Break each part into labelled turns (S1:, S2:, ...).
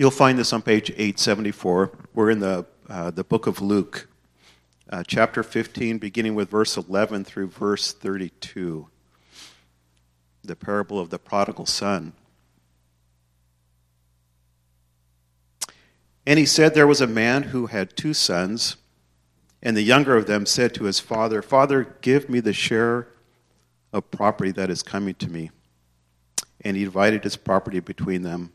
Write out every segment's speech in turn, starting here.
S1: You'll find this on page 874. We're in the, uh, the book of Luke, uh, chapter 15, beginning with verse 11 through verse 32. The parable of the prodigal son. And he said, There was a man who had two sons, and the younger of them said to his father, Father, give me the share of property that is coming to me. And he divided his property between them.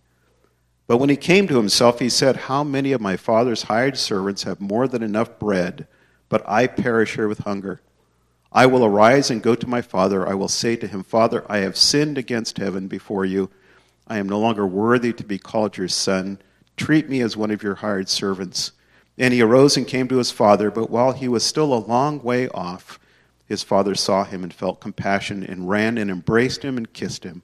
S1: But when he came to himself, he said, How many of my father's hired servants have more than enough bread, but I perish here with hunger? I will arise and go to my father. I will say to him, Father, I have sinned against heaven before you. I am no longer worthy to be called your son. Treat me as one of your hired servants. And he arose and came to his father, but while he was still a long way off, his father saw him and felt compassion and ran and embraced him and kissed him.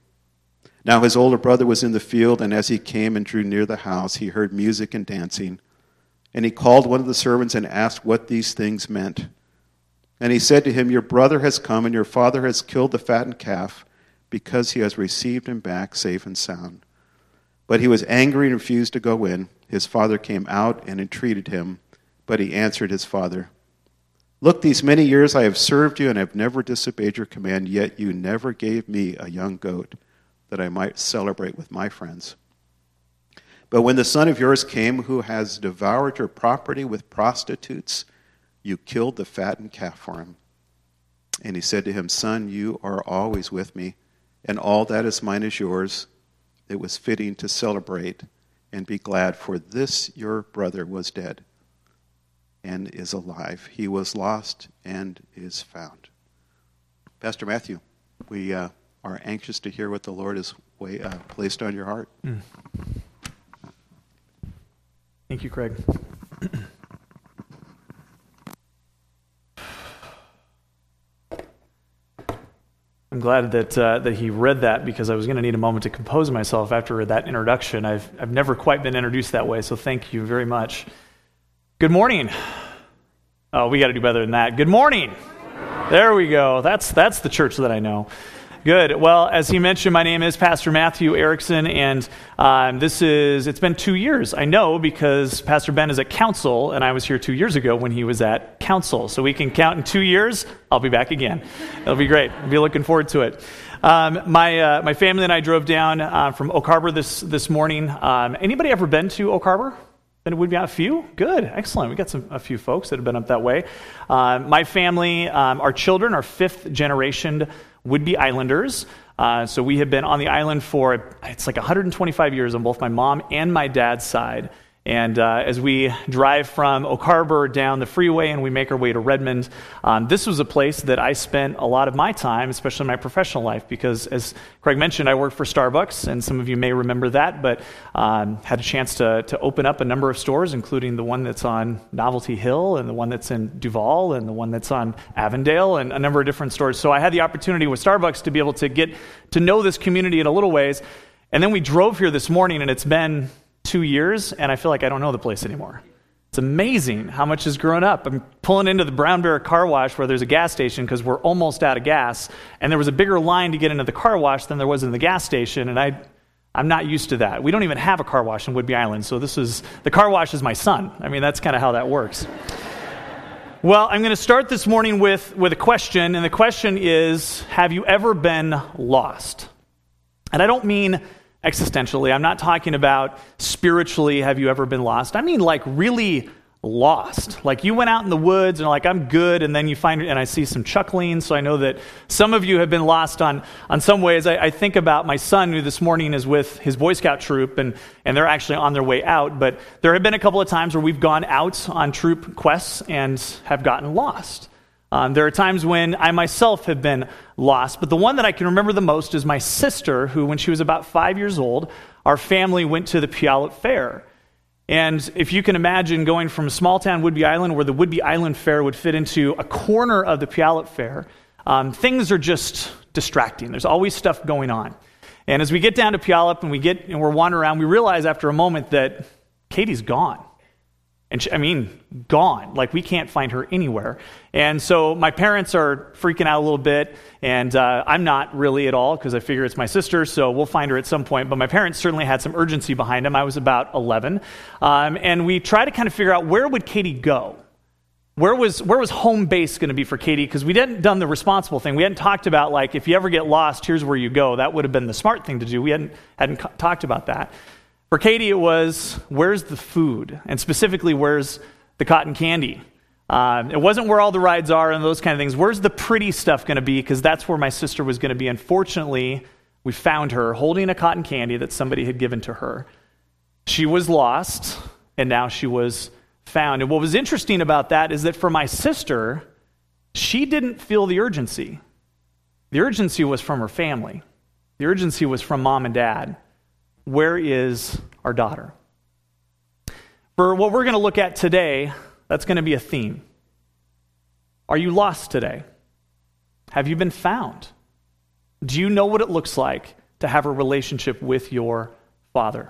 S1: Now his older brother was in the field, and as he came and drew near the house, he heard music and dancing. And he called one of the servants and asked what these things meant. And he said to him, Your brother has come, and your father has killed the fattened calf, because he has received him back safe and sound. But he was angry and refused to go in. His father came out and entreated him, but he answered his father, Look, these many years I have served you and have never disobeyed your command, yet you never gave me a young goat that I might celebrate with my friends. But when the son of yours came who has devoured your property with prostitutes, you killed the fattened calf for him. And he said to him, Son, you are always with me, and all that is mine is yours. It was fitting to celebrate and be glad, for this your brother was dead and is alive. He was lost and is found. Pastor Matthew, we. Uh, are anxious to hear what the Lord has way, uh, placed on your heart. Mm.
S2: Thank you, Craig. I'm glad that uh, that he read that because I was going to need a moment to compose myself after that introduction. I've I've never quite been introduced that way, so thank you very much. Good morning. Oh, we got to do better than that. Good morning. There we go. That's that's the church that I know. Good. Well, as he mentioned, my name is Pastor Matthew Erickson, and um, this is, it's been two years. I know because Pastor Ben is at council, and I was here two years ago when he was at council. So we can count in two years. I'll be back again. It'll be great. I'll be looking forward to it. Um, my, uh, my family and I drove down uh, from Oak Harbor this, this morning. Um, anybody ever been to Oak Harbor? Then it would be a few? Good, excellent. We got some, a few folks that have been up that way. Uh, my family, um, our children are fifth generation Whidbey Islanders. Uh, so we have been on the island for, it's like 125 years on both my mom and my dad's side. And uh, as we drive from Oak Harbor down the freeway and we make our way to Redmond, um, this was a place that I spent a lot of my time, especially my professional life, because as Craig mentioned, I worked for Starbucks, and some of you may remember that, but um, had a chance to, to open up a number of stores, including the one that's on Novelty Hill, and the one that's in Duvall, and the one that's on Avondale, and a number of different stores. So I had the opportunity with Starbucks to be able to get to know this community in a little ways. And then we drove here this morning, and it's been two years, and I feel like I don't know the place anymore. It's amazing how much has grown up. I'm pulling into the Brown Bear car wash where there's a gas station because we're almost out of gas, and there was a bigger line to get into the car wash than there was in the gas station, and I, I'm not used to that. We don't even have a car wash in Whidbey Island, so this is the car wash is my son. I mean, that's kind of how that works. Well, I'm going to start this morning with, with a question, and the question is Have you ever been lost? And I don't mean existentially. I'm not talking about spiritually, have you ever been lost? I mean, like, really lost. Like you went out in the woods and like, I'm good, and then you find, and I see some chuckling, so I know that some of you have been lost on, on some ways. I, I think about my son who this morning is with his Boy Scout troop, and, and they're actually on their way out, but there have been a couple of times where we've gone out on troop quests and have gotten lost. Um, there are times when I myself have been lost, but the one that I can remember the most is my sister, who, when she was about five years old, our family went to the Puyallup Fair. And if you can imagine going from a small town Whidbey Island, where the Whidbey Island Fair would fit into a corner of the Puyallup Fair, um, things are just distracting. There's always stuff going on. And as we get down to Puyallup and we get and we're wandering around, we realize after a moment that Katie's gone. And she, I mean, gone. Like we can't find her anywhere. And so my parents are freaking out a little bit, and uh, I'm not really at all because I figure it's my sister, so we'll find her at some point. But my parents certainly had some urgency behind them. I was about 11, um, and we try to kind of figure out where would Katie go. Where was, where was home base going to be for Katie? Because we hadn't done the responsible thing. We hadn't talked about, like, if you ever get lost, here's where you go. That would have been the smart thing to do. We hadn't, hadn't talked about that. For Katie, it was where's the food? And specifically, where's the cotton candy? Um, it wasn't where all the rides are and those kind of things. Where's the pretty stuff going to be? Because that's where my sister was going to be. Unfortunately, we found her holding a cotton candy that somebody had given to her. She was lost, and now she was found. And what was interesting about that is that for my sister, she didn't feel the urgency. The urgency was from her family, the urgency was from mom and dad. Where is our daughter? For what we're going to look at today, that's going to be a theme. Are you lost today? Have you been found? Do you know what it looks like to have a relationship with your Father?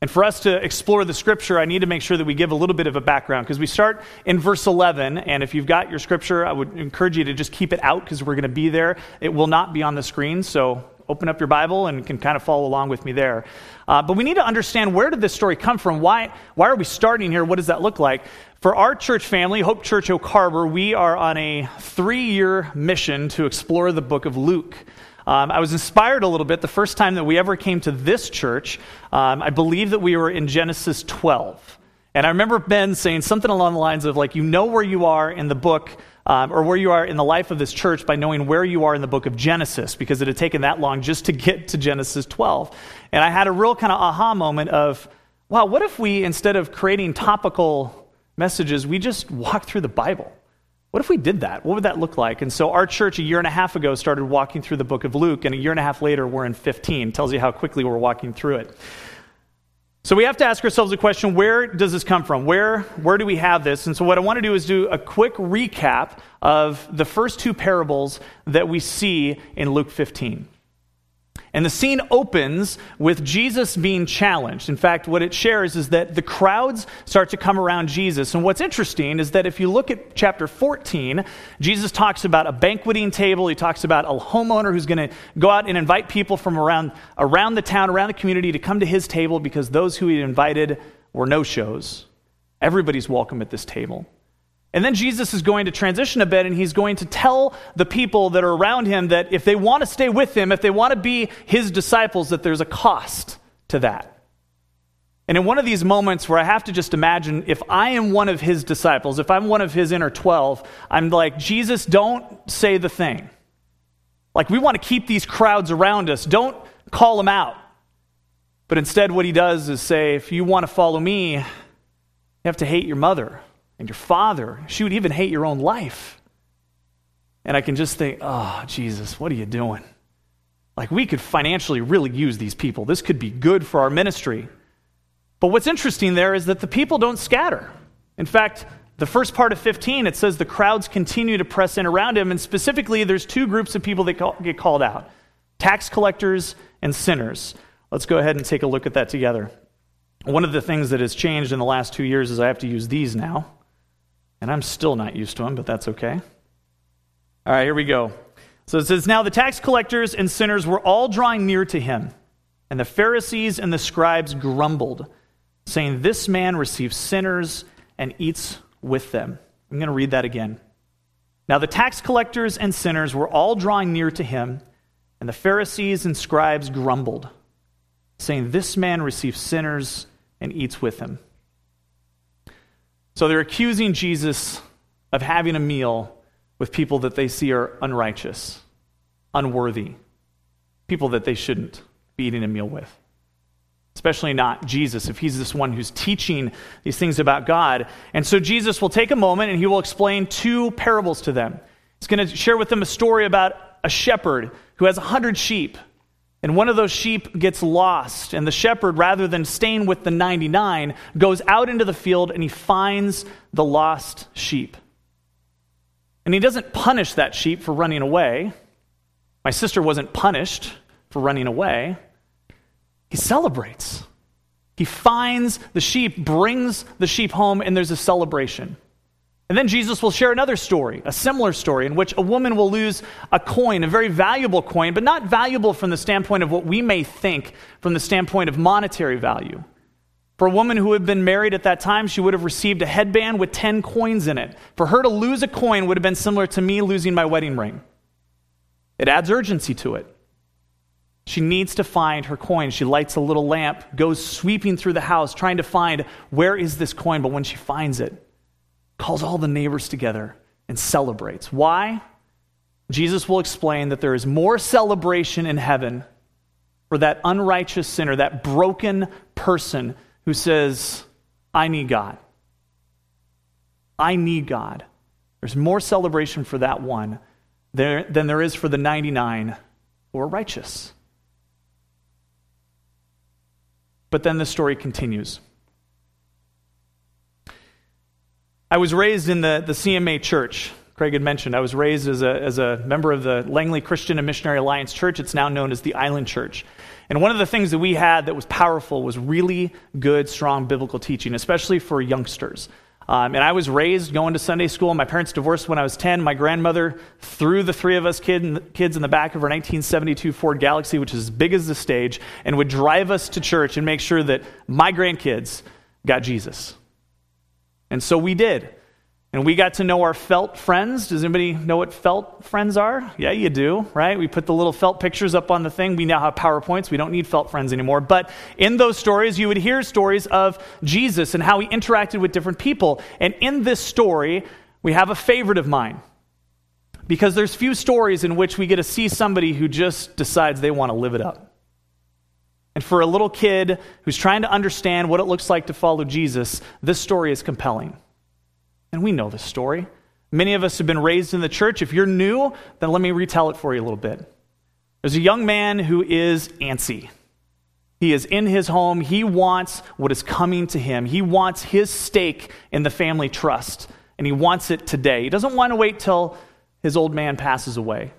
S2: And for us to explore the scripture, I need to make sure that we give a little bit of a background because we start in verse 11. And if you've got your scripture, I would encourage you to just keep it out because we're going to be there. It will not be on the screen. So open up your Bible and can kind of follow along with me there. Uh, but we need to understand where did this story come from? Why, why are we starting here? What does that look like? For our church family, Hope Church Oak Harbor, we are on a three year mission to explore the book of Luke. Um, I was inspired a little bit the first time that we ever came to this church. Um, I believe that we were in Genesis 12. And I remember Ben saying something along the lines of, like, you know where you are in the book um, or where you are in the life of this church by knowing where you are in the book of Genesis, because it had taken that long just to get to Genesis 12. And I had a real kind of aha moment of, wow, what if we, instead of creating topical messages, we just walk through the Bible? What if we did that? What would that look like? And so our church a year and a half ago started walking through the book of Luke, and a year and a half later we're in 15. Tells you how quickly we're walking through it. So we have to ask ourselves a question where does this come from? Where, where do we have this? And so what I want to do is do a quick recap of the first two parables that we see in Luke 15. And the scene opens with Jesus being challenged. In fact, what it shares is that the crowds start to come around Jesus. And what's interesting is that if you look at chapter 14, Jesus talks about a banqueting table. He talks about a homeowner who's going to go out and invite people from around, around the town, around the community to come to his table because those who he invited were no shows. Everybody's welcome at this table. And then Jesus is going to transition a bit and he's going to tell the people that are around him that if they want to stay with him, if they want to be his disciples, that there's a cost to that. And in one of these moments where I have to just imagine if I am one of his disciples, if I'm one of his inner 12, I'm like, Jesus, don't say the thing. Like, we want to keep these crowds around us. Don't call them out. But instead, what he does is say, if you want to follow me, you have to hate your mother and your father. She would even hate your own life. And I can just think, oh, Jesus, what are you doing? Like, we could financially really use these people. This could be good for our ministry. But what's interesting there is that the people don't scatter. In fact, the first part of 15, it says the crowds continue to press in around him, and specifically, there's two groups of people that get called out tax collectors and sinners. Let's go ahead and take a look at that together. One of the things that has changed in the last two years is I have to use these now. And I'm still not used to them, but that's okay. All right, here we go. So it says, Now the tax collectors and sinners were all drawing near to him, and the Pharisees and the scribes grumbled, saying, This man receives sinners and eats with them. I'm going to read that again. Now the tax collectors and sinners were all drawing near to him, and the Pharisees and scribes grumbled, saying, This man receives sinners and eats with them. So they're accusing Jesus of having a meal with people that they see are unrighteous, unworthy, people that they shouldn't be eating a meal with. Especially not Jesus, if he's this one who's teaching these things about God. And so Jesus will take a moment and he will explain two parables to them. He's going to share with them a story about a shepherd who has a hundred sheep and one of those sheep gets lost, and the shepherd, rather than staying with the 99, goes out into the field and he finds the lost sheep. And he doesn't punish that sheep for running away. My sister wasn't punished for running away. He celebrates. He finds the sheep, brings the sheep home, and there's a celebration. And then Jesus will share another story, a similar story, in which a woman will lose a coin, a very valuable coin, but not valuable from the standpoint of what we may think from the standpoint of monetary value. For a woman who had been married at that time, she would have received a headband with 10 coins in it. For her to lose a coin would have been similar to me losing my wedding ring. It adds urgency to it. She needs to find her coin. She lights a little lamp, goes sweeping through the house, trying to find where is this coin, but when she finds it, calls all the neighbors together and celebrates. Why? Jesus will explain that there is more celebration in heaven for that unrighteous sinner, that broken person who says, I need God. I need God. There's more celebration for that one there, than there is for the 99 who are righteous. But then the story continues. I was raised in the, the CMA church. Craig had mentioned I was raised as a, as a member of the Langley Christian and Missionary Alliance Church. It's now known as the Island Church. And one of the things that we had that was powerful was really good, strong biblical teaching, especially for youngsters. Um, and I was raised going to Sunday school. My parents divorced when I was 10. My grandmother threw the three of us kid, kids in the back of her 1972 Ford Galaxie, which is as big as the stage, and would drive us to church and make sure that my grandkids got Jesus. And so we did. And we got to know our felt friends. Does anybody know what felt friends are? Yeah, you do, right? We put the little felt pictures up on the thing. We now have PowerPoints. We don't need felt friends anymore. But in those stories, you would hear stories of Jesus and how he interacted with different people. And in this story, we have a favorite of mine. Because there's few stories in which we get to see somebody who just decides they want to live it up. And for a little kid who's trying to understand what it looks like to follow Jesus, this story is compelling. And we know this story. Many of us have been raised in the church. If you're new, then let me retell it for you a little bit. There's a young man who is antsy. He is in his home. He wants what is coming to him. He wants his stake in the family trust, and he wants it today. He doesn't want to wait till his old man passes away.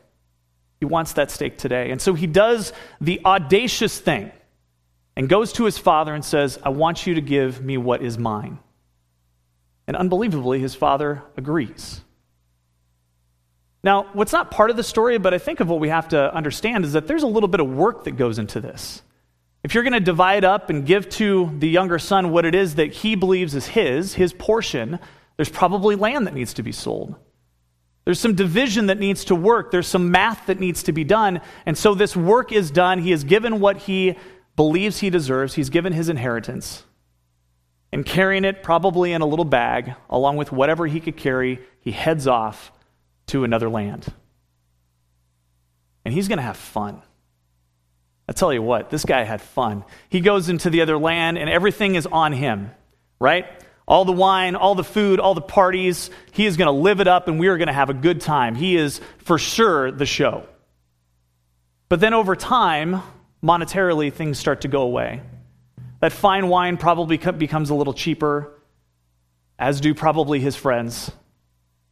S2: He wants that stake today. And so he does the audacious thing and goes to his father and says, I want you to give me what is mine. And unbelievably, his father agrees. Now, what's not part of the story, but I think of what we have to understand is that there's a little bit of work that goes into this. If you're going to divide up and give to the younger son what it is that he believes is his, his portion, there's probably land that needs to be sold. There's some division that needs to work. There's some math that needs to be done. And so this work is done. He is given what he believes he deserves, he's given his inheritance. And carrying it probably in a little bag, along with whatever he could carry, he heads off to another land. And he's going to have fun. I tell you what, this guy had fun. He goes into the other land, and everything is on him, right? All the wine, all the food, all the parties. He is going to live it up, and we are going to have a good time. He is for sure the show. But then over time, monetarily, things start to go away. That fine wine probably becomes a little cheaper, as do probably his friends.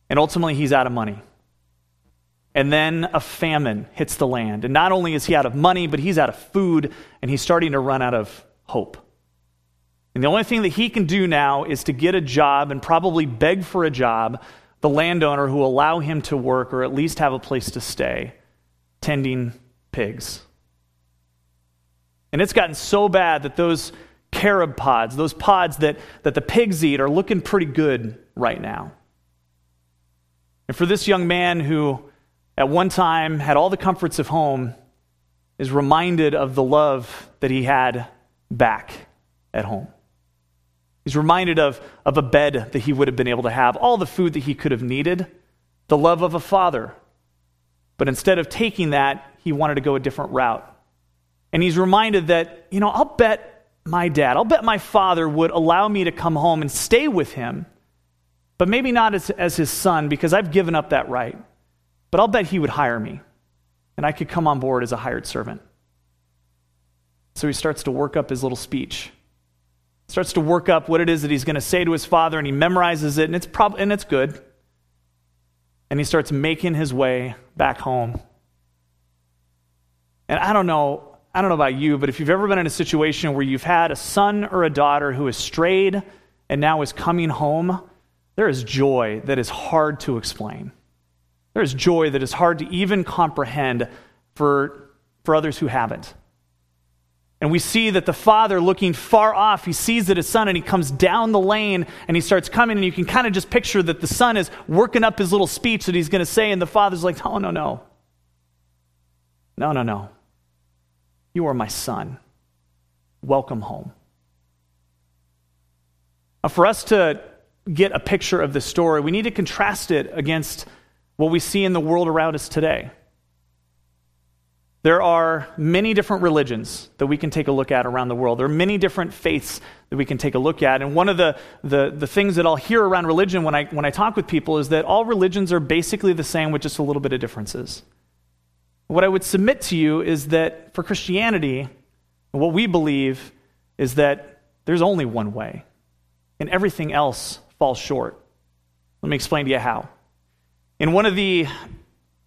S2: And ultimately, he's out of money. And then a famine hits the land. And not only is he out of money, but he's out of food, and he's starting to run out of hope. And the only thing that he can do now is to get a job and probably beg for a job, the landowner who will allow him to work or at least have a place to stay, tending pigs. And it's gotten so bad that those carob pods, those pods that, that the pigs eat, are looking pretty good right now. And for this young man who at one time had all the comforts of home, is reminded of the love that he had back at home. He's reminded of, of a bed that he would have been able to have, all the food that he could have needed, the love of a father. But instead of taking that, he wanted to go a different route. And he's reminded that, you know, I'll bet my dad, I'll bet my father would allow me to come home and stay with him, but maybe not as, as his son because I've given up that right. But I'll bet he would hire me and I could come on board as a hired servant. So he starts to work up his little speech. Starts to work up what it is that he's going to say to his father, and he memorizes it, and it's, prob- and it's good. And he starts making his way back home. And I don't know, I don't know about you, but if you've ever been in a situation where you've had a son or a daughter who has strayed and now is coming home, there is joy that is hard to explain. There is joy that is hard to even comprehend for, for others who haven't. And we see that the father, looking far off, he sees that his son and he comes down the lane and he starts coming. And you can kind of just picture that the son is working up his little speech that he's going to say. And the father's like, oh, No, no, no. No, no, no. You are my son. Welcome home. Now, for us to get a picture of this story, we need to contrast it against what we see in the world around us today. There are many different religions that we can take a look at around the world. There are many different faiths that we can take a look at. And one of the, the, the things that I'll hear around religion when I, when I talk with people is that all religions are basically the same with just a little bit of differences. What I would submit to you is that for Christianity, what we believe is that there's only one way, and everything else falls short. Let me explain to you how. In one of the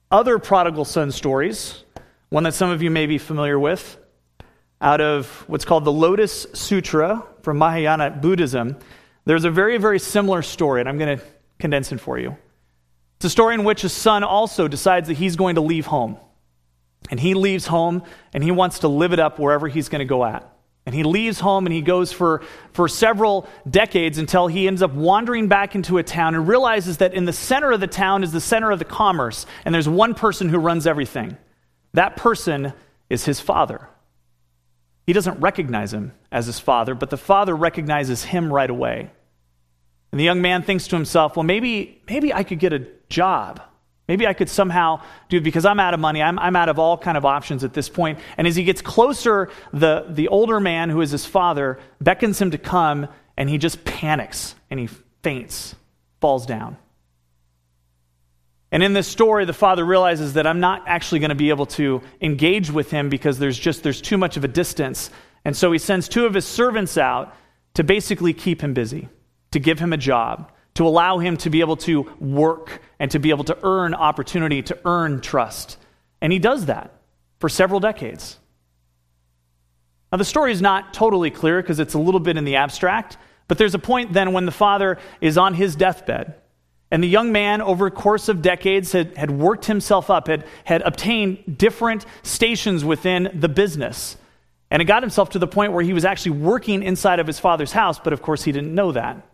S2: other prodigal son stories, one that some of you may be familiar with, out of what's called the Lotus Sutra from Mahayana Buddhism, there's a very, very similar story, and I'm going to condense it for you. It's a story in which a son also decides that he's going to leave home. And he leaves home and he wants to live it up wherever he's going to go at. And he leaves home and he goes for, for several decades until he ends up wandering back into a town and realizes that in the center of the town is the center of the commerce, and there's one person who runs everything. That person is his father. He doesn't recognize him as his father, but the father recognizes him right away. And the young man thinks to himself, well, maybe, maybe I could get a job. Maybe I could somehow do it because I'm out of money. I'm, I'm out of all kind of options at this point. And as he gets closer, the, the older man, who is his father, beckons him to come, and he just panics and he faints, falls down. And in this story, the father realizes that I'm not actually going to be able to engage with him because there's just there's too much of a distance. And so he sends two of his servants out to basically keep him busy, to give him a job, to allow him to be able to work and to be able to earn opportunity, to earn trust. And he does that for several decades. Now, the story is not totally clear because it's a little bit in the abstract, but there's a point then when the father is on his deathbed and the young man, over a course of decades, had, had worked himself up, had, had obtained different stations within the business. And it got himself to the point where he was actually working inside of his father's house, but of course he didn't know that.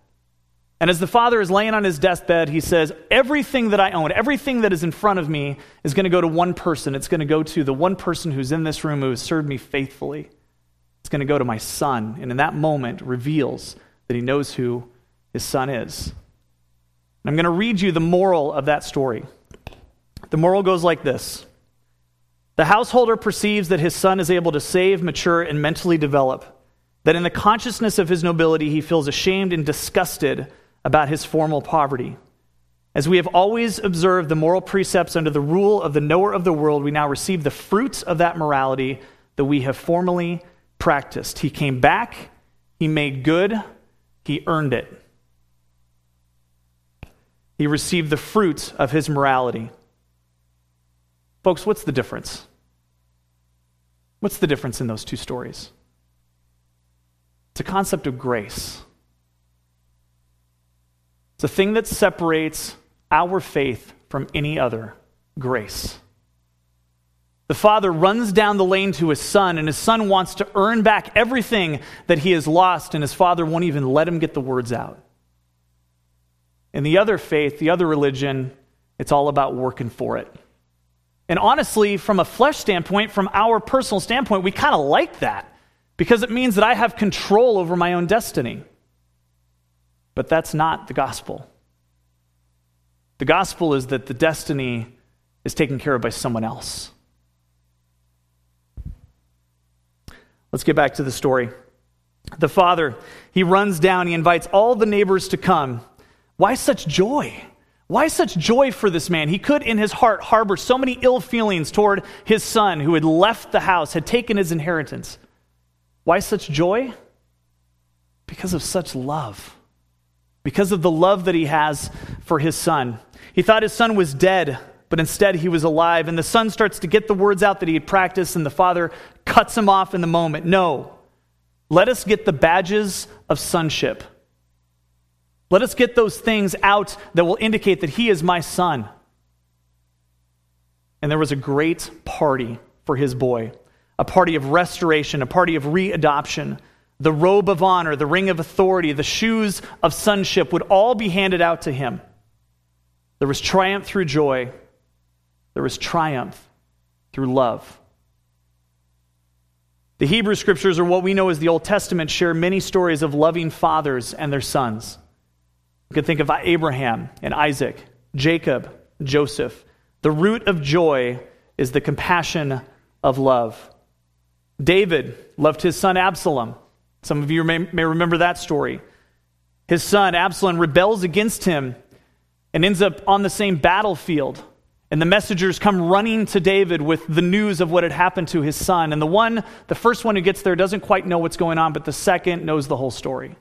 S2: And as the father is laying on his deathbed, he says, Everything that I own, everything that is in front of me, is going to go to one person. It's going to go to the one person who's in this room who has served me faithfully. It's going to go to my son. And in that moment, reveals that he knows who his son is. I'm going to read you the moral of that story. The moral goes like this The householder perceives that his son is able to save, mature, and mentally develop, that in the consciousness of his nobility, he feels ashamed and disgusted about his formal poverty. As we have always observed the moral precepts under the rule of the knower of the world, we now receive the fruits of that morality that we have formerly practiced. He came back, he made good, he earned it. He received the fruits of his morality. Folks, what's the difference? What's the difference in those two stories? It's a concept of grace. It's a thing that separates our faith from any other grace. The father runs down the lane to his son, and his son wants to earn back everything that he has lost, and his father won't even let him get the words out. In the other faith, the other religion, it's all about working for it. And honestly, from a flesh standpoint, from our personal standpoint, we kind of like that because it means that I have control over my own destiny. But that's not the gospel. The gospel is that the destiny is taken care of by someone else. Let's get back to the story. The father, he runs down, he invites all the neighbors to come. Why such joy? Why such joy for this man? He could, in his heart, harbor so many ill feelings toward his son who had left the house, had taken his inheritance. Why such joy? Because of such love. Because of the love that he has for his son. He thought his son was dead, but instead he was alive. And the son starts to get the words out that he had practiced, and the father cuts him off in the moment. No, let us get the badges of sonship. Let us get those things out that will indicate that he is my son. And there was a great party for his boy a party of restoration, a party of readoption. The robe of honor, the ring of authority, the shoes of sonship would all be handed out to him. There was triumph through joy, there was triumph through love. The Hebrew scriptures, or what we know as the Old Testament, share many stories of loving fathers and their sons. You can think of Abraham and Isaac, Jacob, Joseph. The root of joy is the compassion of love. David loved his son Absalom. Some of you may, may remember that story. His son Absalom rebels against him and ends up on the same battlefield. And the messengers come running to David with the news of what had happened to his son. And the one, the first one who gets there doesn't quite know what's going on, but the second knows the whole story.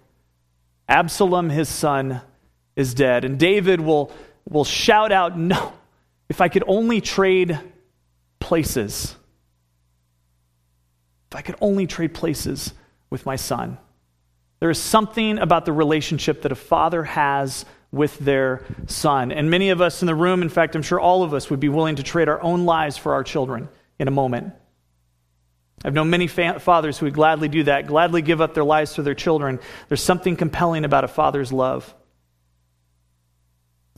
S2: Absalom, his son, is dead. And David will, will shout out, No, if I could only trade places. If I could only trade places with my son. There is something about the relationship that a father has with their son. And many of us in the room, in fact, I'm sure all of us would be willing to trade our own lives for our children in a moment. I've known many fa- fathers who would gladly do that, gladly give up their lives for their children. There's something compelling about a father's love.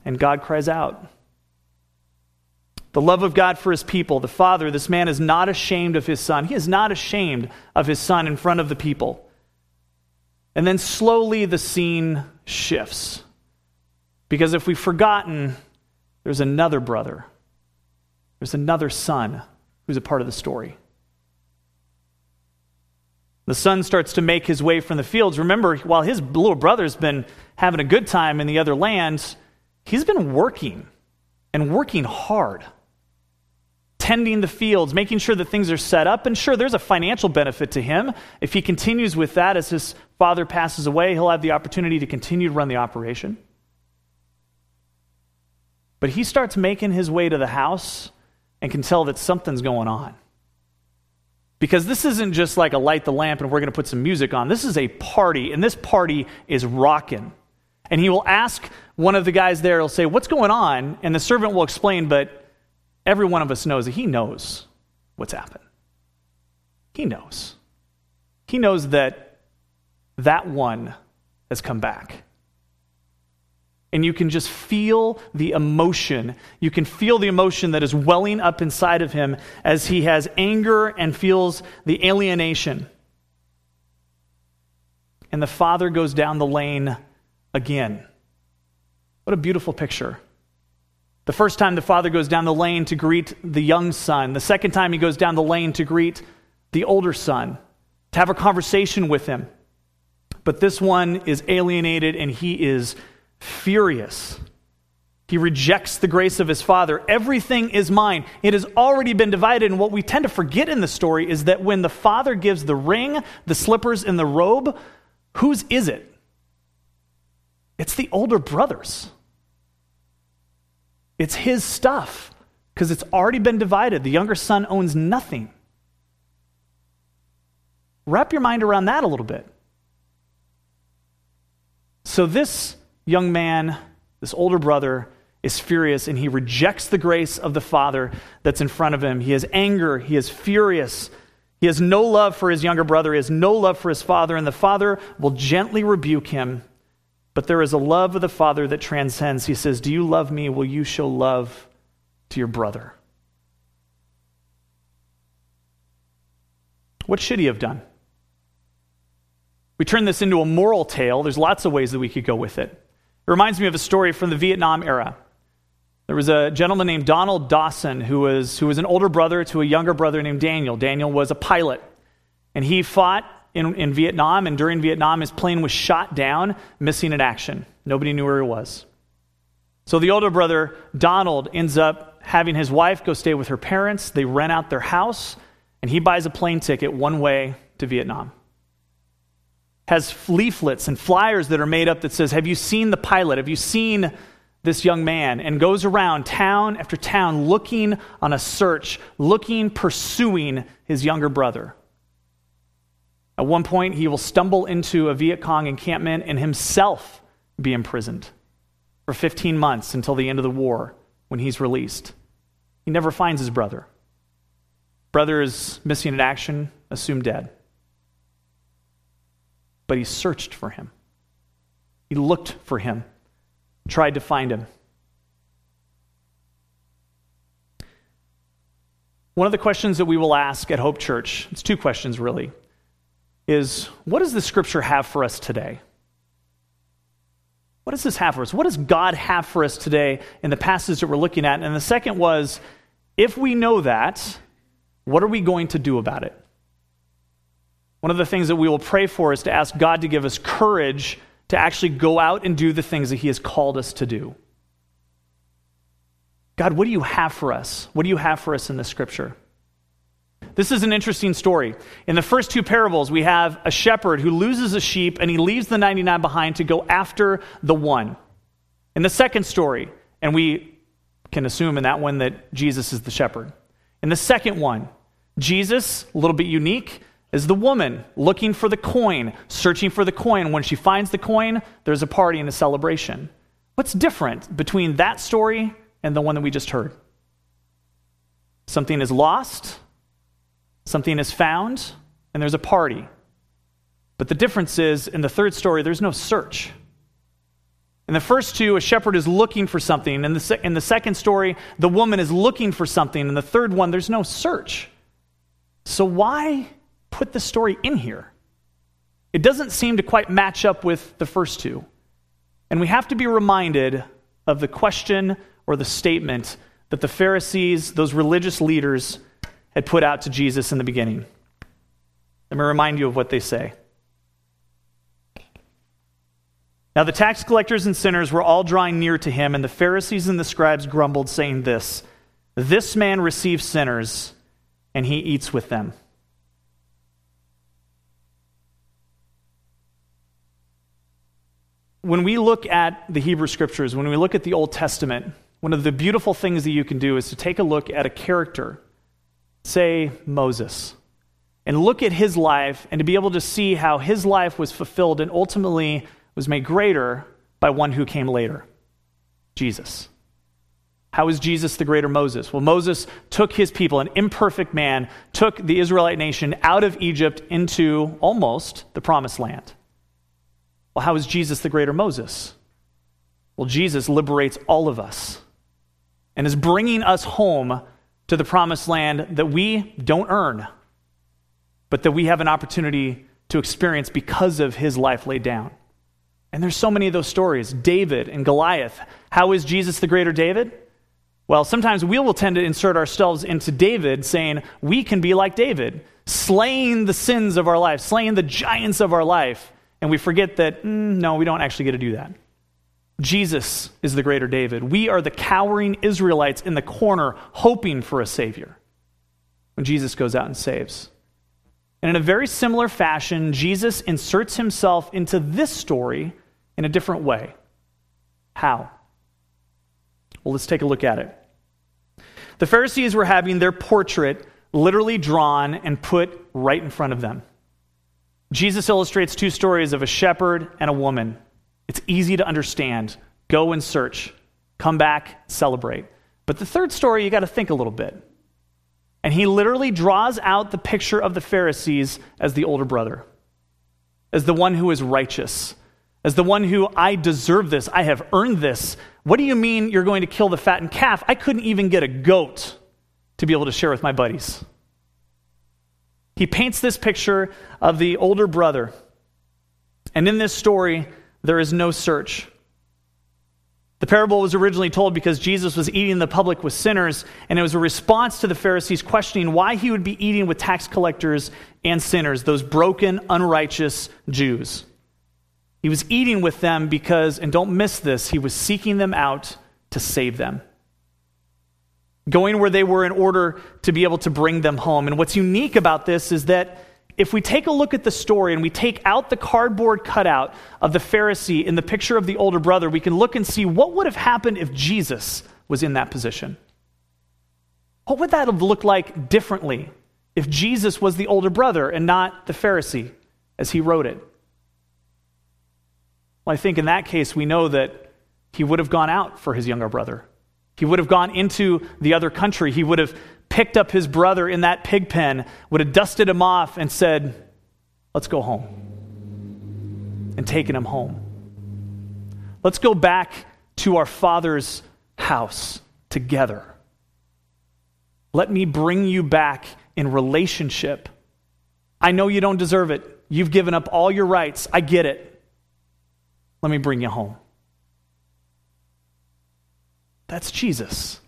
S2: And God cries out. The love of God for his people, the father, this man is not ashamed of his son. He is not ashamed of his son in front of the people. And then slowly the scene shifts. Because if we've forgotten, there's another brother, there's another son who's a part of the story. The son starts to make his way from the fields. Remember, while his little brother's been having a good time in the other lands, he's been working and working hard tending the fields, making sure that things are set up. And sure, there's a financial benefit to him. If he continues with that as his father passes away, he'll have the opportunity to continue to run the operation. But he starts making his way to the house and can tell that something's going on. Because this isn't just like a light the lamp and we're going to put some music on. This is a party, and this party is rocking. And he will ask one of the guys there, he'll say, What's going on? And the servant will explain, but every one of us knows that he knows what's happened. He knows. He knows that that one has come back. And you can just feel the emotion. You can feel the emotion that is welling up inside of him as he has anger and feels the alienation. And the father goes down the lane again. What a beautiful picture. The first time the father goes down the lane to greet the young son. The second time he goes down the lane to greet the older son, to have a conversation with him. But this one is alienated and he is furious. He rejects the grace of his father. Everything is mine. It has already been divided. And what we tend to forget in the story is that when the father gives the ring, the slippers, and the robe, whose is it? It's the older brothers. It's his stuff because it's already been divided. The younger son owns nothing. Wrap your mind around that a little bit. So, this young man, this older brother, is furious and he rejects the grace of the father that's in front of him. He has anger, he is furious. He has no love for his younger brother, he has no love for his father, and the father will gently rebuke him but there is a love of the Father that transcends. He says, Do you love me? Will you show love to your brother? What should he have done? We turn this into a moral tale. There's lots of ways that we could go with it. It reminds me of a story from the Vietnam era. There was a gentleman named Donald Dawson who was, who was an older brother to a younger brother named Daniel. Daniel was a pilot, and he fought in, in Vietnam, and during Vietnam, his plane was shot down, missing in action. Nobody knew where he was. So the older brother, Donald, ends up having his wife go stay with her parents. They rent out their house, and he buys a plane ticket one way to Vietnam. Has leaflets and flyers that are made up that says, Have you seen the pilot? Have you seen this young man? And goes around town after town looking on a search, looking, pursuing his younger brother. At one point, he will stumble into a Viet Cong encampment and himself be imprisoned for 15 months until the end of the war when he's released. He never finds his brother. Brother is missing in action, assumed dead. But he searched for him. He looked for him, tried to find him. One of the questions that we will ask at Hope Church, it's two questions really is what does the scripture have for us today? What does this have for us? What does God have for us today in the passage that we're looking at? And the second was if we know that, what are we going to do about it? One of the things that we will pray for is to ask God to give us courage to actually go out and do the things that He has called us to do. God, what do you have for us? What do you have for us in the scripture? This is an interesting story. In the first two parables, we have a shepherd who loses a sheep and he leaves the 99 behind to go after the one. In the second story, and we can assume in that one that Jesus is the shepherd. In the second one, Jesus, a little bit unique, is the woman looking for the coin, searching for the coin. When she finds the coin, there's a party and a celebration. What's different between that story and the one that we just heard? Something is lost, Something is found, and there's a party. But the difference is, in the third story, there's no search. In the first two, a shepherd is looking for something. In the, se- in the second story, the woman is looking for something. In the third one, there's no search. So, why put the story in here? It doesn't seem to quite match up with the first two. And we have to be reminded of the question or the statement that the Pharisees, those religious leaders, had put out to Jesus in the beginning. Let me remind you of what they say. Now, the tax collectors and sinners were all drawing near to him, and the Pharisees and the scribes grumbled, saying, This, this man receives sinners, and he eats with them. When we look at the Hebrew scriptures, when we look at the Old Testament, one of the beautiful things that you can do is to take a look at a character say Moses, and look at his life and to be able to see how his life was fulfilled and ultimately was made greater by one who came later Jesus. How is Jesus the greater Moses? Well, Moses took his people, an imperfect man, took the Israelite nation out of Egypt into almost the promised land. Well, how is Jesus the greater Moses? Well, Jesus liberates all of us and is bringing us home to the promised land that we don't earn, but that we have an opportunity to experience because of his life laid down. And there's so many of those stories. David and Goliath. How is Jesus the greater David? Well, sometimes we will tend to insert ourselves into David, saying we can be like David, slaying the sins of our life, slaying the giants of our life. And we forget that, mm, no, we don't actually get to do that. Jesus is the greater David. We are the cowering Israelites in the corner hoping for a Savior when Jesus goes out and saves. And in a very similar fashion, Jesus inserts himself into this story in a different way. How? Well, let's take a look at it. The Pharisees were having their portrait literally drawn and put right in front of them. Jesus illustrates two stories of a shepherd and a woman. It's easy to understand. Go and search. Come back, celebrate. But the third story, you got to think a little bit. And he literally draws out the picture of the Pharisees as the older brother, as the one who is righteous, as the one who, I deserve this, I have earned this. What do you mean you're going to kill the fattened calf? I couldn't even get a goat to be able to share with my buddies. He paints this picture of the older brother And in this story, there is no search. The parable was originally told because Jesus was eating the public with sinners, and it was a response to the Pharisees questioning why he would be eating with tax collectors and sinners, those broken, unrighteous Jews. He was eating with them because, and don't miss this, he was seeking them out to save them. Going where they were in order to be able to bring them home. And what's unique about this is that if we take a look at the story and we take out the cardboard cutout of the Pharisee in the picture of the older brother, we can look and see what would have happened if Jesus was in that position. What would that have looked like differently if Jesus was the older brother and not the Pharisee as he wrote it? Well, I think in that case, we know that he would have gone out for his younger brother. He would have gone into the other country. He would have picked up his brother in that pig pen, would have dusted him off, and said, Let's go home. And taken him home. Let's go back to our father's house together. Let me bring you back in relationship. I know you don't deserve it. You've given up all your rights. I get it. Let me bring you home. That's Jesus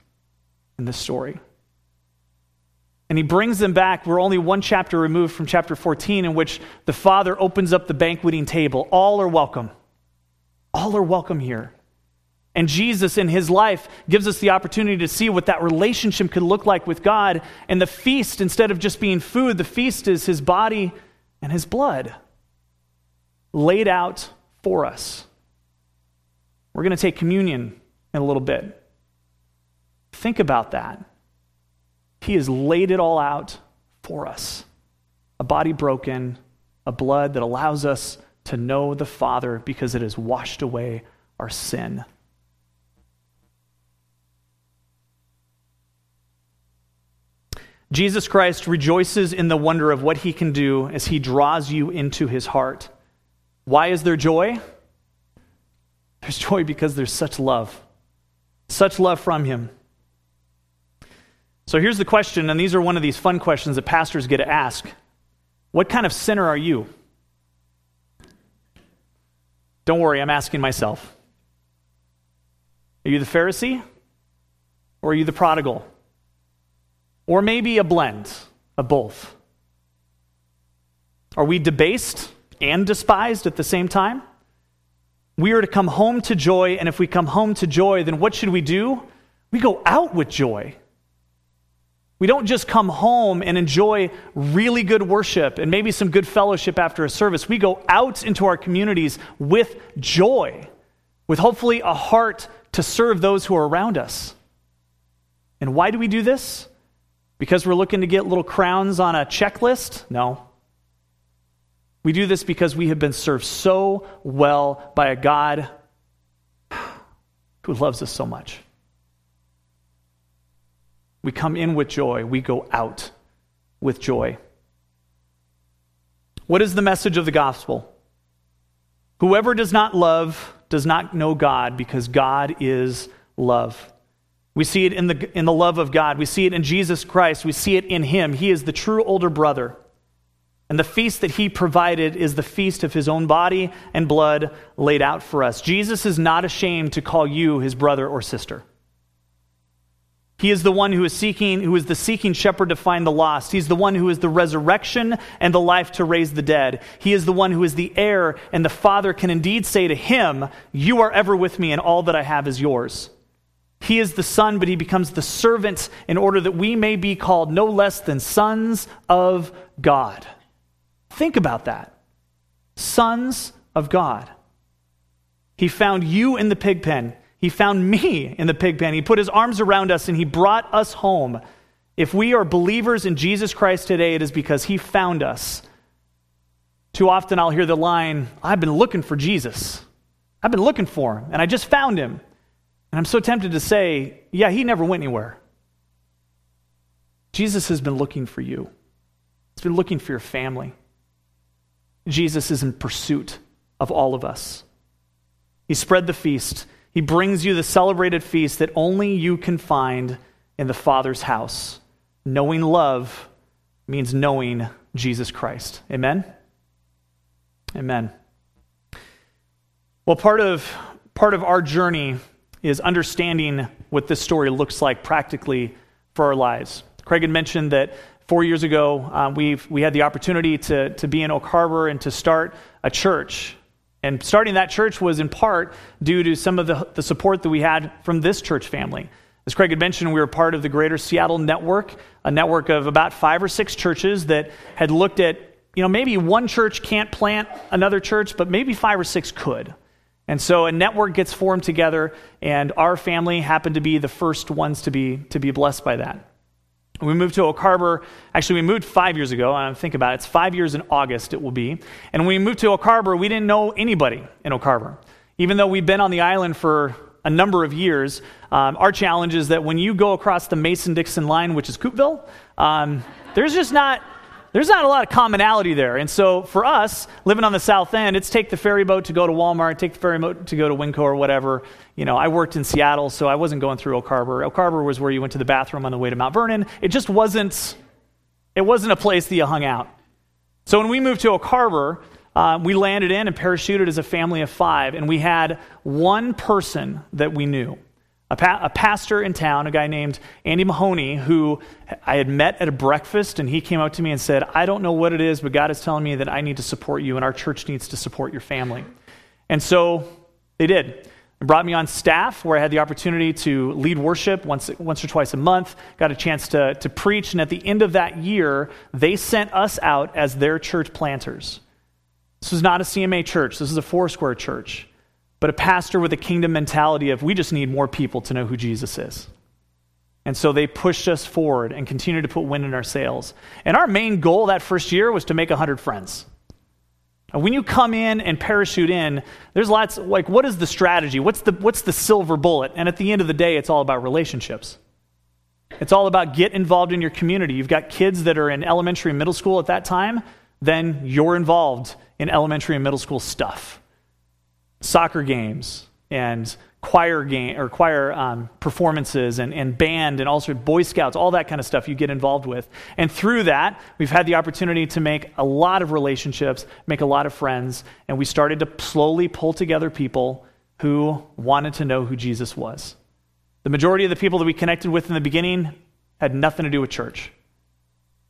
S2: in this story. And he brings them back. We're only one chapter removed from chapter 14, in which the Father opens up the banqueting table. All are welcome. All are welcome here. And Jesus, in his life, gives us the opportunity to see what that relationship could look like with God. And the feast, instead of just being food, the feast is his body and his blood laid out for us. We're going to take communion in a little bit. Think about that. He has laid it all out for us a body broken, a blood that allows us to know the Father because it has washed away our sin. Jesus Christ rejoices in the wonder of what he can do as he draws you into his heart. Why is there joy? There's joy because there's such love, such love from him. So here's the question, and these are one of these fun questions that pastors get to ask What kind of sinner are you? Don't worry, I'm asking myself. Are you the Pharisee? Or are you the prodigal? Or maybe a blend of both? Are we debased and despised at the same time? We are to come home to joy, and if we come home to joy, then what should we do? We go out with joy. We don't just come home and enjoy really good worship and maybe some good fellowship after a service. We go out into our communities with joy, with hopefully a heart to serve those who are around us. And why do we do this? Because we're looking to get little crowns on a checklist? No. We do this because we have been served so well by a God who loves us so much. We come in with joy, we go out with joy. What is the message of the gospel? Whoever does not love does not know God because God is love. We see it in the, in the love of God. We see it in Jesus Christ. We see it in Him. He is the true older brother. And the feast that He provided is the feast of His own body and blood laid out for us. Jesus is not ashamed to call you His brother or sister. He is the one who is seeking, who is the seeking shepherd to find the lost. He's the one who is the resurrection and the life to raise the dead. He is the one who is the heir, and the Father can indeed say to him, You are ever with me, and all that I have is yours. He is the Son, but he becomes the servant in order that we may be called no less than sons of God. Think about that. Sons of God. He found you in the pig pen. He found me in the pig pen. He put his arms around us and he brought us home. If we are believers in Jesus Christ today, it is because he found us. Too often I'll hear the line, I've been looking for Jesus. I've been looking for him, and I just found him. And I'm so tempted to say, yeah, he never went anywhere. Jesus has been looking for you, he's been looking for your family. Jesus is in pursuit of all of us. He spread the feast. He brings you the celebrated feast that only you can find in the Father's house. Knowing love means knowing Jesus Christ. Amen? Amen. Well, part of, part of our journey is understanding what this story looks like practically for our lives. Craig had mentioned that four years ago, uh, we've, we had the opportunity to, to be in Oak Harbor and to start a church. And starting that church was in part due to some of the, the support that we had from this church family. As Craig had mentioned, we were part of the Greater Seattle Network, a network of about five or six churches that had looked at, you know, maybe one church can't plant another church, but maybe five or six could. And so a network gets formed together, and our family happened to be the first ones to be, to be blessed by that. We moved to Oak Harbor. Actually, we moved five years ago. I think about it. It's five years in August, it will be. And when we moved to Oak Harbor, we didn't know anybody in Oak Harbor. Even though we've been on the island for a number of years, um, our challenge is that when you go across the Mason Dixon line, which is Coupeville, um, there's just not there's not a lot of commonality there. And so for us, living on the south end, it's take the ferry boat to go to Walmart, take the ferry boat to go to Winco or whatever. You know, I worked in Seattle, so I wasn't going through Oak Harbor. Oak Harbor was where you went to the bathroom on the way to Mount Vernon. It just wasn't, it wasn't a place that you hung out. So when we moved to Oak Harbor, uh, we landed in and parachuted as a family of five, and we had one person that we knew a, pa- a, pastor in town, a guy named Andy Mahoney, who I had met at a breakfast, and he came up to me and said, I don't know what it is, but God is telling me that I need to support you, and our church needs to support your family. And so they did. They brought me on staff where I had the opportunity to lead worship once, once or twice a month, got a chance to, to preach, and at the end of that year, they sent us out as their church planters. This was not a CMA church, this is a Foursquare church but a pastor with a kingdom mentality of we just need more people to know who Jesus is. And so they pushed us forward and continued to put wind in our sails. And our main goal that first year was to make 100 friends. When you come in and parachute in, there's lots like what is the strategy? What's the what's the silver bullet? And at the end of the day, it's all about relationships. It's all about get involved in your community. You've got kids that are in elementary and middle school at that time, then you're involved in elementary and middle school stuff soccer games and choir game or choir um, performances and, and band and all sorts of boy scouts all that kind of stuff you get involved with. And through that we've had the opportunity to make a lot of relationships make a lot of friends and we started to slowly pull together people who wanted to know who jesus was. The majority of the people that we connected with in the beginning had nothing to do with church.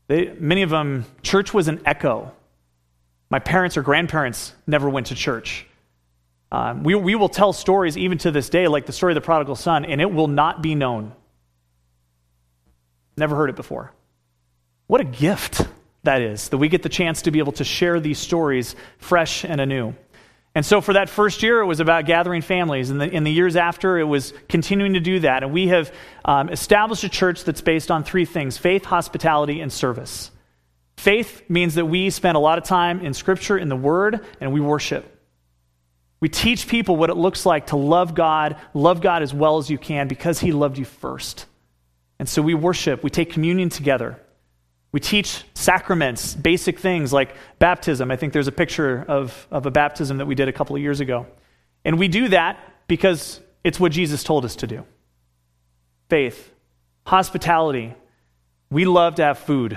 S2: They, many of them church was an echo. My parents or grandparents never went to church um, we, we will tell stories even to this day, like the story of the prodigal son, and it will not be known. Never heard it before. What a gift that is, that we get the chance to be able to share these stories fresh and anew. And so, for that first year, it was about gathering families. And in the years after, it was continuing to do that. And we have um, established a church that's based on three things faith, hospitality, and service. Faith means that we spend a lot of time in Scripture, in the Word, and we worship. We teach people what it looks like to love God, love God as well as you can because He loved you first. And so we worship, we take communion together. We teach sacraments, basic things like baptism. I think there's a picture of, of a baptism that we did a couple of years ago. And we do that because it's what Jesus told us to do faith, hospitality. We love to have food.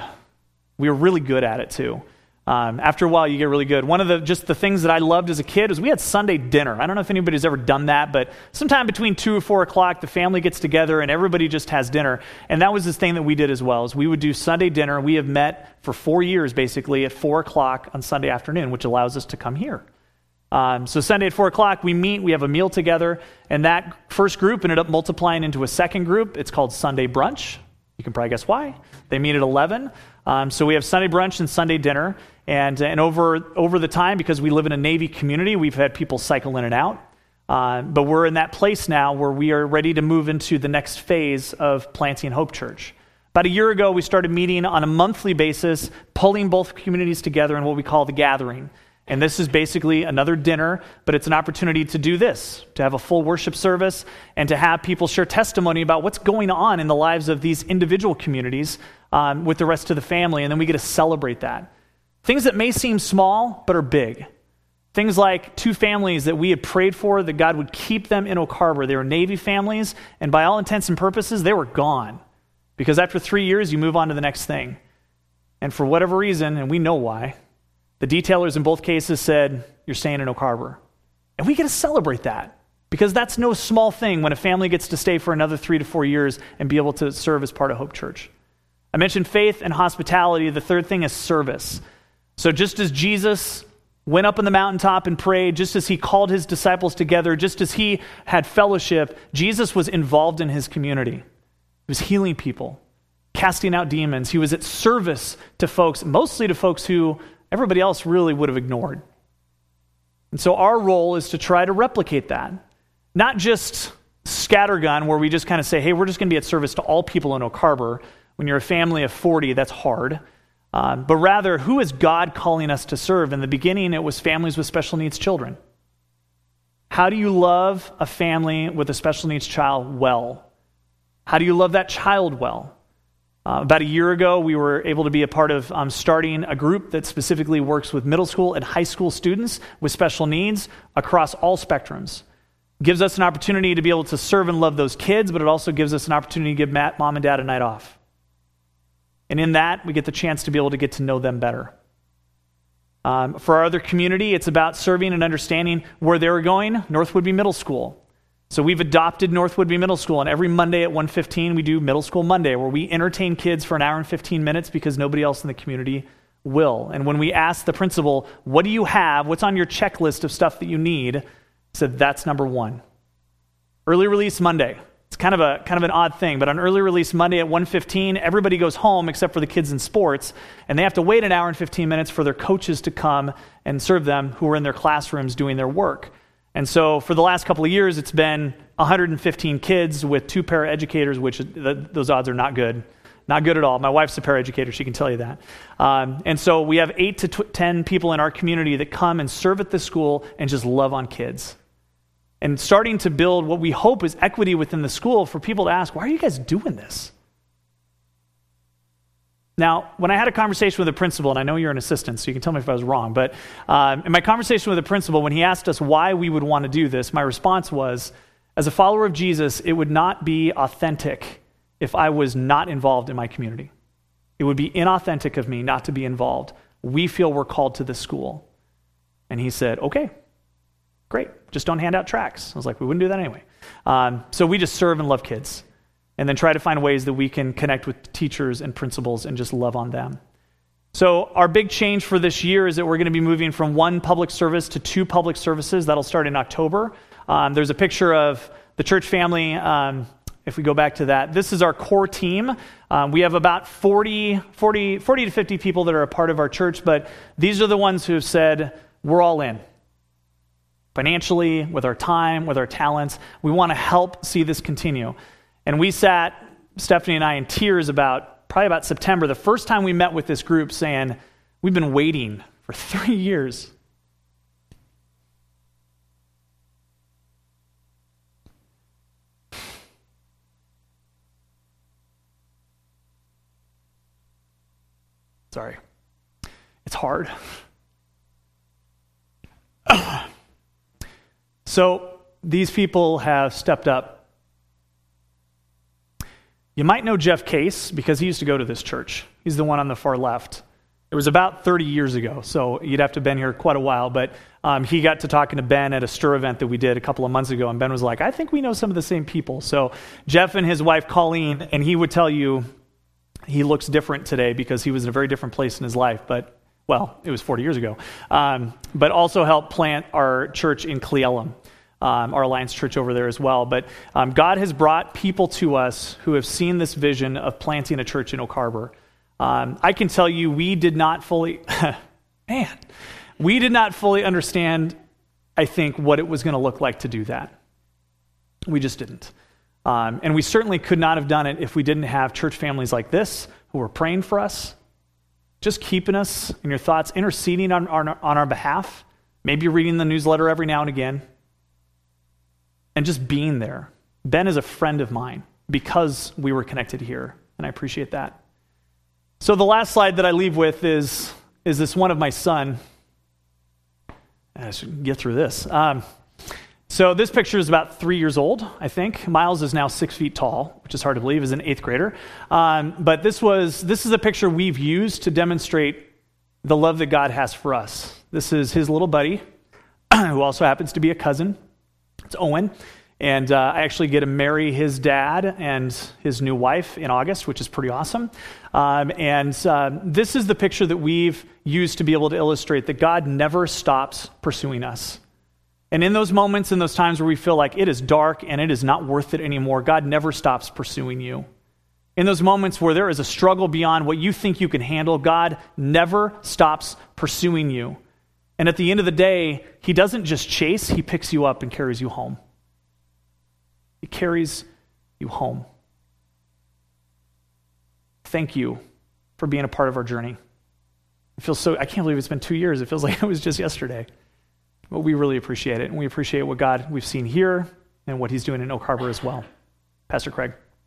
S2: We are really good at it too. Um, after a while, you get really good. One of the just the things that I loved as a kid was we had Sunday dinner. I don't know if anybody's ever done that, but sometime between two or four o'clock, the family gets together and everybody just has dinner. And that was this thing that we did as well. Is we would do Sunday dinner. We have met for four years basically at four o'clock on Sunday afternoon, which allows us to come here. Um, so Sunday at four o'clock, we meet, we have a meal together, and that first group ended up multiplying into a second group. It's called Sunday brunch. You can probably guess why. They meet at eleven. Um, so we have Sunday brunch and Sunday dinner. And, and over, over the time, because we live in a Navy community, we've had people cycle in and out. Uh, but we're in that place now where we are ready to move into the next phase of planting Hope Church. About a year ago, we started meeting on a monthly basis, pulling both communities together in what we call the gathering. And this is basically another dinner, but it's an opportunity to do this, to have a full worship service, and to have people share testimony about what's going on in the lives of these individual communities um, with the rest of the family. And then we get to celebrate that. Things that may seem small, but are big. Things like two families that we had prayed for that God would keep them in Oak Harbor. They were Navy families, and by all intents and purposes, they were gone. Because after three years, you move on to the next thing. And for whatever reason, and we know why, the detailers in both cases said, You're staying in Oak Harbor. And we get to celebrate that because that's no small thing when a family gets to stay for another three to four years and be able to serve as part of Hope Church. I mentioned faith and hospitality. The third thing is service. So, just as Jesus went up on the mountaintop and prayed, just as he called his disciples together, just as he had fellowship, Jesus was involved in his community. He was healing people, casting out demons. He was at service to folks, mostly to folks who everybody else really would have ignored. And so, our role is to try to replicate that. Not just scattergun, where we just kind of say, hey, we're just going to be at service to all people in Oak Harbor. When you're a family of 40, that's hard. Uh, but rather, who is God calling us to serve? In the beginning, it was families with special needs children. How do you love a family with a special needs child well? How do you love that child well? Uh, about a year ago, we were able to be a part of um, starting a group that specifically works with middle school and high school students with special needs across all spectrums. Gives us an opportunity to be able to serve and love those kids, but it also gives us an opportunity to give Matt, mom and dad a night off. And in that, we get the chance to be able to get to know them better. Um, for our other community, it's about serving and understanding where they're going, North Whidbey Middle School. So we've adopted North Whidbey Middle School, and every Monday at 1.15, we do Middle School Monday, where we entertain kids for an hour and 15 minutes because nobody else in the community will. And when we ask the principal, what do you have? What's on your checklist of stuff that you need? said, that's number one. Early release Monday. It's kind of a kind of an odd thing, but on early release Monday at 1:15, everybody goes home except for the kids in sports, and they have to wait an hour and 15 minutes for their coaches to come and serve them who are in their classrooms doing their work. And so for the last couple of years, it's been 115 kids with two paraeducators, which those odds are not good. Not good at all. My wife's a paraeducator, she can tell you that. Um, and so we have eight to 10 people in our community that come and serve at the school and just love on kids and starting to build what we hope is equity within the school for people to ask, why are you guys doing this? Now, when I had a conversation with the principal, and I know you're an assistant, so you can tell me if I was wrong, but um, in my conversation with the principal, when he asked us why we would want to do this, my response was as a follower of Jesus, it would not be authentic if I was not involved in my community. It would be inauthentic of me not to be involved. We feel we're called to this school. And he said, okay, Great. Just don't hand out tracts. I was like, we wouldn't do that anyway. Um, so we just serve and love kids and then try to find ways that we can connect with teachers and principals and just love on them. So, our big change for this year is that we're going to be moving from one public service to two public services. That'll start in October. Um, there's a picture of the church family. Um, if we go back to that, this is our core team. Um, we have about 40, 40, 40 to 50 people that are a part of our church, but these are the ones who have said, We're all in financially, with our time, with our talents. We want to help see this continue. And we sat, Stephanie and I, in tears about probably about September, the first time we met with this group, saying, We've been waiting for three years. Sorry. It's hard. So these people have stepped up. You might know Jeff Case because he used to go to this church. He's the one on the far left. It was about 30 years ago, so you'd have to have been here quite a while. But um, he got to talking to Ben at a stir event that we did a couple of months ago, and Ben was like, I think we know some of the same people. So Jeff and his wife Colleen, and he would tell you he looks different today because he was in a very different place in his life. But well, it was 40 years ago, um, but also helped plant our church in Cle Elum, um, our Alliance Church over there as well. But um, God has brought people to us who have seen this vision of planting a church in Oak Harbor. Um, I can tell you, we did not fully, man, we did not fully understand, I think, what it was going to look like to do that. We just didn't. Um, and we certainly could not have done it if we didn't have church families like this who were praying for us, just keeping us in your thoughts, interceding on, on, on our behalf, maybe reading the newsletter every now and again, and just being there. Ben is a friend of mine because we were connected here, and I appreciate that. So the last slide that I leave with is, is this one of my son. I should get through this. Um, so this picture is about three years old, I think. Miles is now six feet tall, which is hard to believe, is an eighth grader. Um, but this was this is a picture we've used to demonstrate the love that God has for us. This is his little buddy. who also happens to be a cousin. It's Owen. And uh, I actually get to marry his dad and his new wife in August, which is pretty awesome. Um, and uh, this is the picture that we've used to be able to illustrate that God never stops pursuing us. And in those moments, in those times where we feel like it is dark and it is not worth it anymore, God never stops pursuing you. In those moments where there is a struggle beyond what you think you can handle, God never stops pursuing you. And at the end of the day, He doesn't just chase, He picks you up and carries you home. He carries you home. Thank you for being a part of our journey. It feels so, I can't believe it's been two years. It feels like it was just yesterday. But we really appreciate it. And we appreciate what God we've seen here and what he's doing in Oak Harbor as well. Pastor Craig.